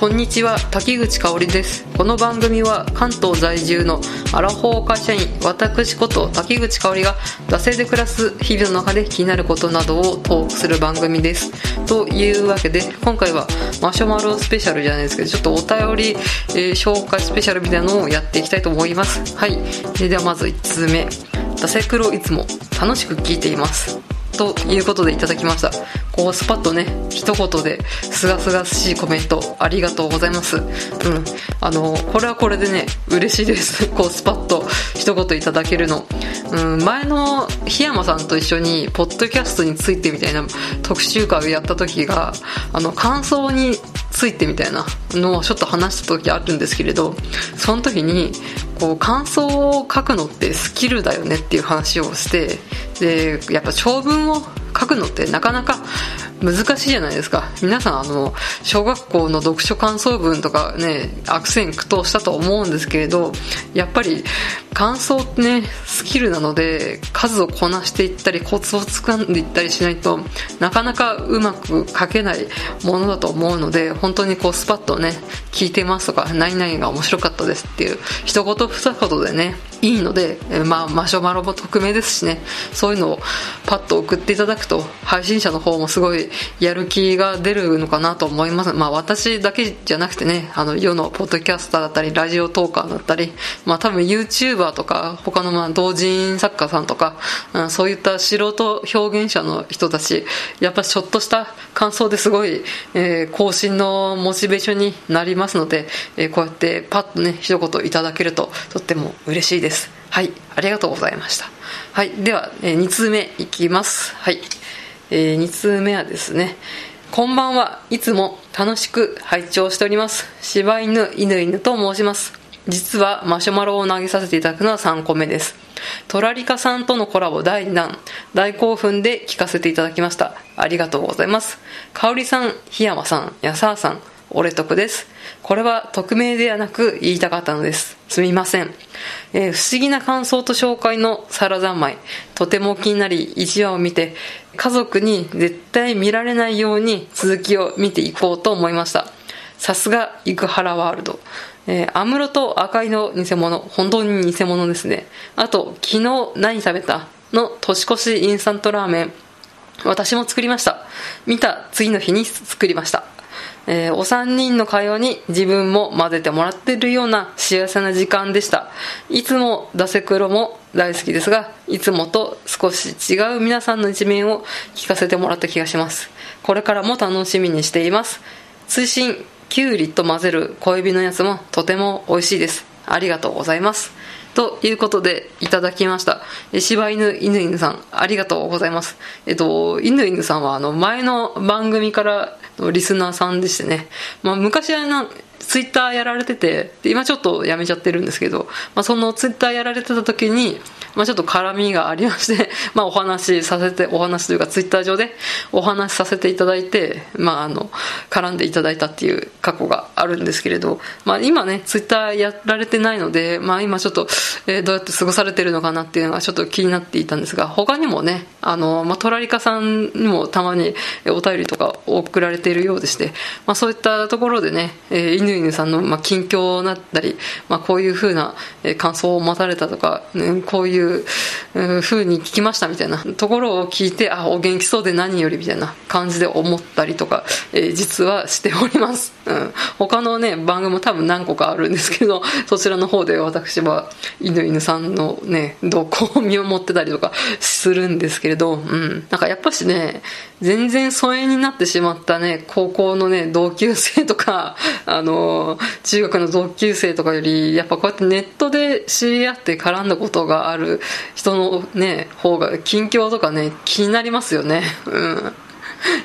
こんにちは滝口香織です。この番組は関東在住のアラフォー会社員私こと滝口香織が惰性で暮らす日々の中で気になることなどをトークする番組です。というわけで今回はマシュマロスペシャルじゃないですけどちょっとお便り、えー紹介スペシャルみたいなのをやっていきたいと思います。はい、えーではまず1通目。惰性黒いつも楽しく聞いています。ということでいただきました。こうスパッとね一言ですがすがしいコメントありがとうございます。うん。あのこれはこれでね嬉しいです。こうスパッと一言いただけるの。うん前の檜山さんと一緒にポッドキャストについてみたいな特集会をやった時があの感想についてみたいなのをちょっと話した時あるんですけれどその時にこう感想を書くのってスキルだよねっていう話をしてでやっぱ長文を書くのってなかなか難しいじゃないですか。皆さんあの小学校の読書感想文とかね悪戦苦闘したと思うんですけれどやっぱり感想ってねスキルなので数をこなしていったりコツをつかんでいったりしないとなかなかうまく書けないものだと思うので本当にこうスパッとね聞いてますとか何々が面白かったですっていう一言二言でねいいので、まあ、マシュマロも匿名ですしね。そういうのをパッと送っていただくと配信者の方もすごいやる気が出るのかなと思います。まあ私だけじゃなくてねあの世のポッドキャスターだったりラジオトーカーだったりまあ多分 YouTuber とか他のまあ同人作家さんとか、うんそういった素人表現者の人たちやっぱちょっとした感想ですごい、えー更新のモチベーションになりますので、えーこうやってパッとね一言いただけるととっても嬉しいです。はいありがとうございました。はいでは、え2通目いきます。はい、えー2通目はですねこんばんは。いつも楽しく拝聴しております。柴犬犬犬と申します。実はマシュマロを投げさせていただくのは3個目です。トラリカさんとのコラボ第2弾。大興奮で聞かせていただきました。ありがとうございます。香織さん檜山さん安沢さん。俺得です。これは匿名ではなく言いたかったのです。すみません、えー不思議な感想と紹介の皿三昧。とても気になり1話を見て家族に絶対見られないように続きを見ていこうと思いました。さすが生原ワールド。えー、アムロと赤いの偽物。本当に偽物ですね。あと昨日何食べたの年越しインスタントラーメン。私も作りました。見た次の日に作りました、えーお三人の会話に自分も混ぜてもらってるような幸せな時間でした。いつもダセ黒も大好きですがいつもと少し違う皆さんの一面を聞かせてもらった気がします。これからも楽しみにしています。追伸きゅうりと混ぜる小エビのやつもとても美味しいです。ありがとうございます。ということでいただきました。え柴犬犬犬さんありがとうございます。えっと犬犬さんはあの前の番組からリスナーさんでしてね、まあ、昔はなツイッターやられてて今ちょっとやめちゃってるんですけど、まあ、そのツイッターやられてた時に、まあ、ちょっと絡みがありまして、まあ、お話しさせてお話というかツイッター上でお話しさせていただいて、まあ、あの絡んでいただいたっていう過去があるんですけれど、まあ、今ねツイッターやられてないので、まあ、今ちょっと、えーどうやって過ごされてるのかなっていうのがちょっと気になっていたんですが他にもねあの、まあ、トラリカさんにもたまにお便りとか送られているようでして、まあ、そういったところでね、えー、犬犬さんの、まあ、近況だったり、まあ、こういうふうな感想を持たれたとか、ねこういうふうに聞きましたみたいなところを聞いてあお元気そうで何よりみたいな感じで思ったりとか、えー実はしております、うん、他のね番組も多分何個かあるんですけどそちらの方で私は犬犬さんのね動向を見守ってたりとかするんですけれど、うん、なんかやっぱしね全然疎遠になってしまったね高校のね同級生とかあの中学の同級生とかよりやっぱこうやってネットで知り合って絡んだことがある人のね方が近況とかね気になりますよね。うん。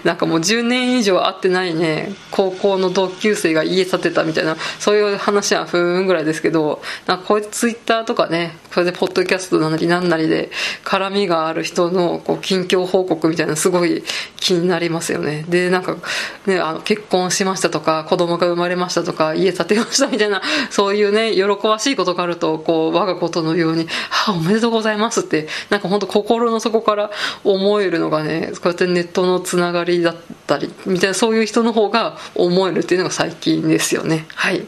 なんかもう10年以上会ってないね高校の同級生が家建てたみたいなそういう話はふーんぐらいですけどなんかこういうツイッターとかねこれでポッドキャストなりなんなりで絡みがある人のこう近況報告みたいなすごい気になりますよね。でなんかねあの結婚しましたとか子供が生まれましたとか家建てましたみたいなそういうね喜ばしいことがあるとこう我がことのように「あおめでとうございます」ってなんか本当心の底から思えるのがねこうやってネットのつなながりだったりみたいなそういう人の方が思えるっていうのが最近ですよね。はい。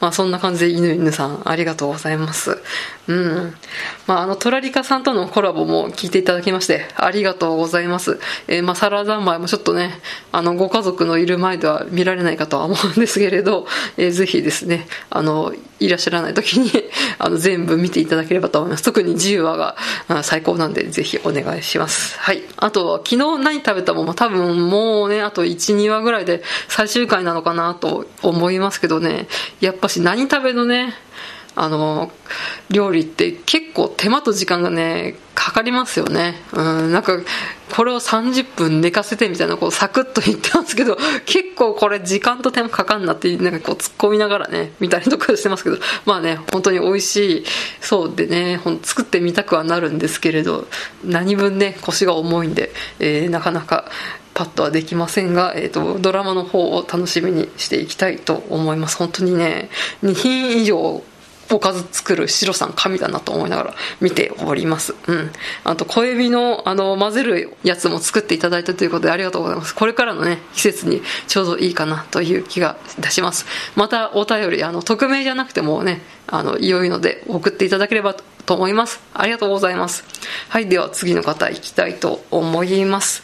まあそんな感じで犬犬さんありがとうございます。うん。まああのトラリカさんとのコラボも聞いていただきましてありがとうございます。えー、まあサラダンマイもちょっとねあのご家族のいる前では見られないかとは思うんですけれど、えー、ぜひですねあのいらっしゃらない時に あの全部見ていただければと思います。特に10話が最高なんでぜひお願いします。はい。あとは昨日何食べたも多分もうねあと12話ぐらいで最終回なのかなと思いますけどね。やっぱし何食べのねあの料理って結構手間と時間がねかかりますよね。うんなんかこれを30分寝かせてみたいなこうサクッと言ってますけど 結構これ時間と手間かかんなってなんかこう突っ込みながらね見たりとかしてますけど まあね本当に美味しいそうでねほん作ってみたくはなるんですけれど何分ね腰が重いんで、えー、なかなかパッとはできませんが、えーと、ドラマの方を楽しみにしていきたいと思います。本当にね2品以上おかず作るシロさん神だなと思いながら見ております。うん。あと、小エビの、あの、混ぜるやつも作っていただいたということでありがとうございます。これからのね、季節にちょうどいいかなという気がいたします。また、お便り、あの、匿名じゃなくてもね、あの、良いので送っていただければと思います。ありがとうございます。はい、では次の方行きたいと思います。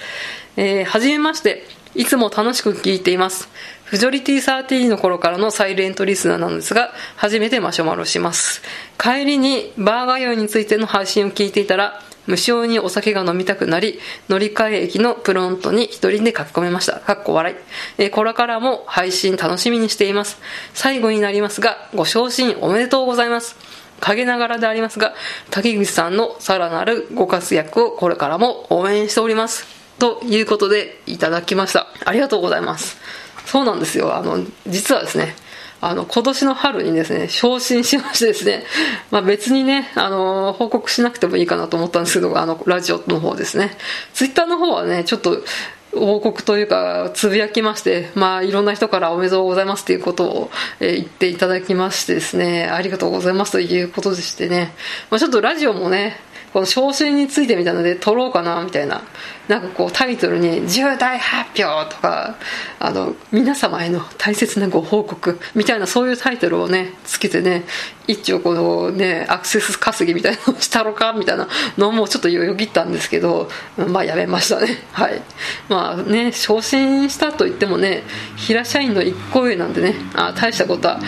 えー、はじめまして。いつも楽しく聞いています。フジョリティ13の頃からのサイレントリスナーなんですが、初めてマシュマロします。帰りにバーガー用についての配信を聞いていたら、無性にお酒が飲みたくなり、乗り換え駅のプロントに一人で書き込めました。かっこ笑い。えー、これからも配信楽しみにしています。最後になりますが、ご昇進おめでとうございます。陰ながらでありますが、竹口さんのさらなるご活躍をこれからも応援しております。ということで、いただきました。ありがとうございます。そうなんですよ。あの、実はですね、あの、今年の春にですね、昇進しましてですね、まあ別にね、あの、報告しなくてもいいかなと思ったんですけど、あの、ラジオの方ですね。ツイッターの方はね、ちょっと、報告というか、つぶやきまして、まあ、いろんな人からおめでとうございますということを、えー、言っていただきましてですね、ありがとうございますということでしてね、まあ、ちょっとラジオもね、この昇進についてみたいので撮ろうかなみたいな。なんかこうタイトルに「重大発表」とかあの皆様への大切なご報告みたいなそういうタイトルをねつけてね一応このねアクセス稼ぎみたいなのをしたろかみたいなのもちょっとよぎったんですけどまあやめましたね。はい。まあね昇進したといってもね平社員の1個上なんでねあ大したことは、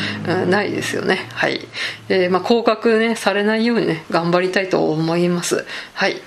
ないですよね。はい、えー、まあ降格ねされないようにね頑張りたいと思います。ます。はい。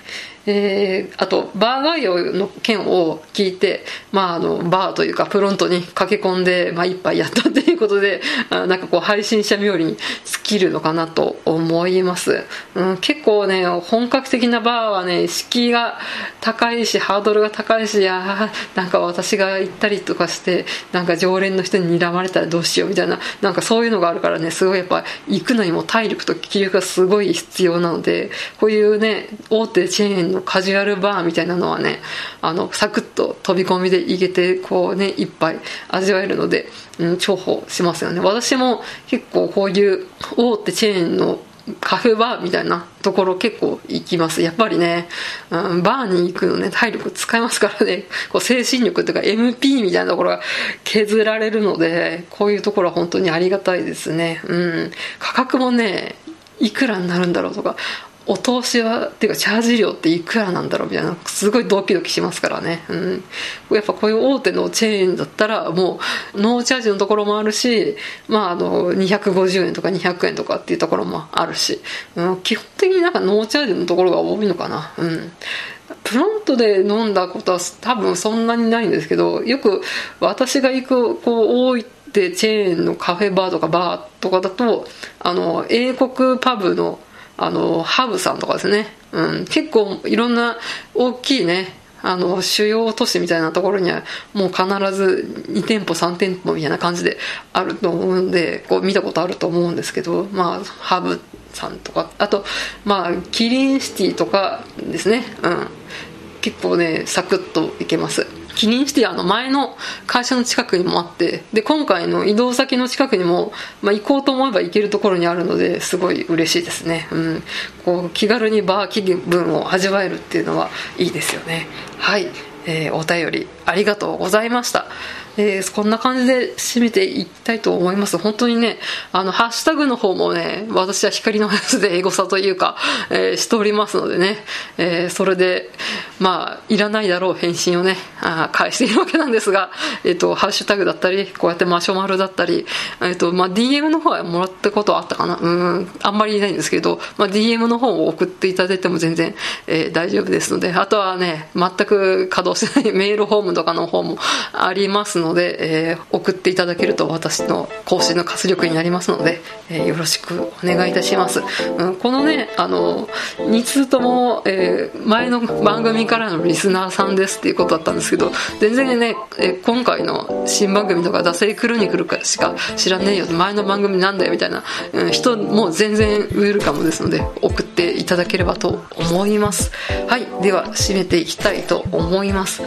えー、あとバーガー用の件を聞いて、まあ、あのバーというかプロントに駆け込んで、まあ、一杯やったっていうことで あなんかこう配信者冥利に尽きるのかなと思います、うん、結構ね本格的なバーはね敷居が高いしハードルが高いしあなんか私が行ったりとかしてなんか常連の人に睨まれたらどうしようみたいななんかそういうのがあるからねすごいやっぱ行くのにも体力と気力がすごい必要なのでこういうね大手チェーンのカジュアルバーみたいなのはねあのサクッと飛び込みで行けてこうね一杯味わえるので、うん、重宝しますよね私も結構こういう大手チェーンのカフェバーみたいなところ結構行きます。やっぱりね、うん、バーに行くのね、体力使いますからね、こう精神力とか MP みたいなところが削られるので、こういうところは本当にありがたいですね。うん。価格もね、いくらになるんだろうとか、お通しはっていうかチャージ料っていくらなんだろうみたいなすごいドキドキしますからね、うん、やっぱこういう大手のチェーンだったらもうノーチャージのところもあるし、まあ、あの250円とか200円とかっていうところもあるし、うん、基本的になんかノーチャージのところが多いのかな。うん。プロントで飲んだことは多分そんなにないんですけどよく私が行くこう多いでチェーンのカフェバーとかバーとかだとあの英国パブのあのハブさんとかですね、うん、結構いろんな大きいねあの主要都市みたいなところにはもう必ず2店舗3店舗みたいな感じであると思うんでこう見たことあると思うんですけどまあハブさんとかあとまあキリンシティとかですね。うん。結構ねサクッといけます。気にしてあの前の会社の近くにもあってで今回の移動先の近くにも、まあ、行こうと思えば行けるところにあるのですごい嬉しいですね、うん、こう気軽にバー気分を味わえるっていうのはいいですよね。はい、えー、お便りありがとうございました。えー、こんな感じで締めていきたいと思います。本当にね、あの、ハッシュタグの方もね、私は光のやつでエゴサというか、えー、しておりますのでね、えー、それで、まあ、いらないだろう返信をね、あ返しているわけなんですが、えっ、と、ハッシュタグだったり、こうやってマシュマロだったり、えっ、と、まあ、DM の方はもらったことはあったかな。うん、あんまりいないんですけど、まあ、DM の方を送っていただいても全然、え大丈夫ですので、あとはね、全く稼働しないメールホームとかの方もありますので、ので、えー、送っていただけると私の更新の活力になりますので、えー、よろしくお願いいたします、うん、このねあの2通とも、えー、前の番組からのリスナーさんですっていうことだったんですけど全然ね、えー、今回の新番組とか「惰性クロニクル」しか知らねえよ。前の番組なんだよみたいな、うん、人も全然ウェルカムですので送っていただければと思います。はいでは締めていきたいと思います、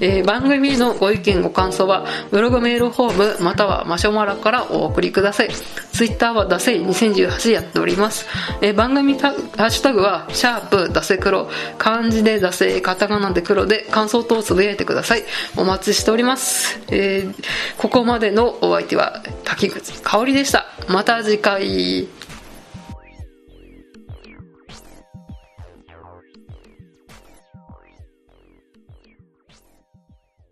えー、番組のご意見ご感想はブログメールフォームまたはマシュマロからお送りください。ツイッターはダセイ2018やっております。え、番組ハッシュタグは、シャープダセ黒、漢字でダセイ、カタカナで黒で感想等をつぶやいてください。お待ちしております。えー、ここまでのお相手は滝口香織でした。また次回。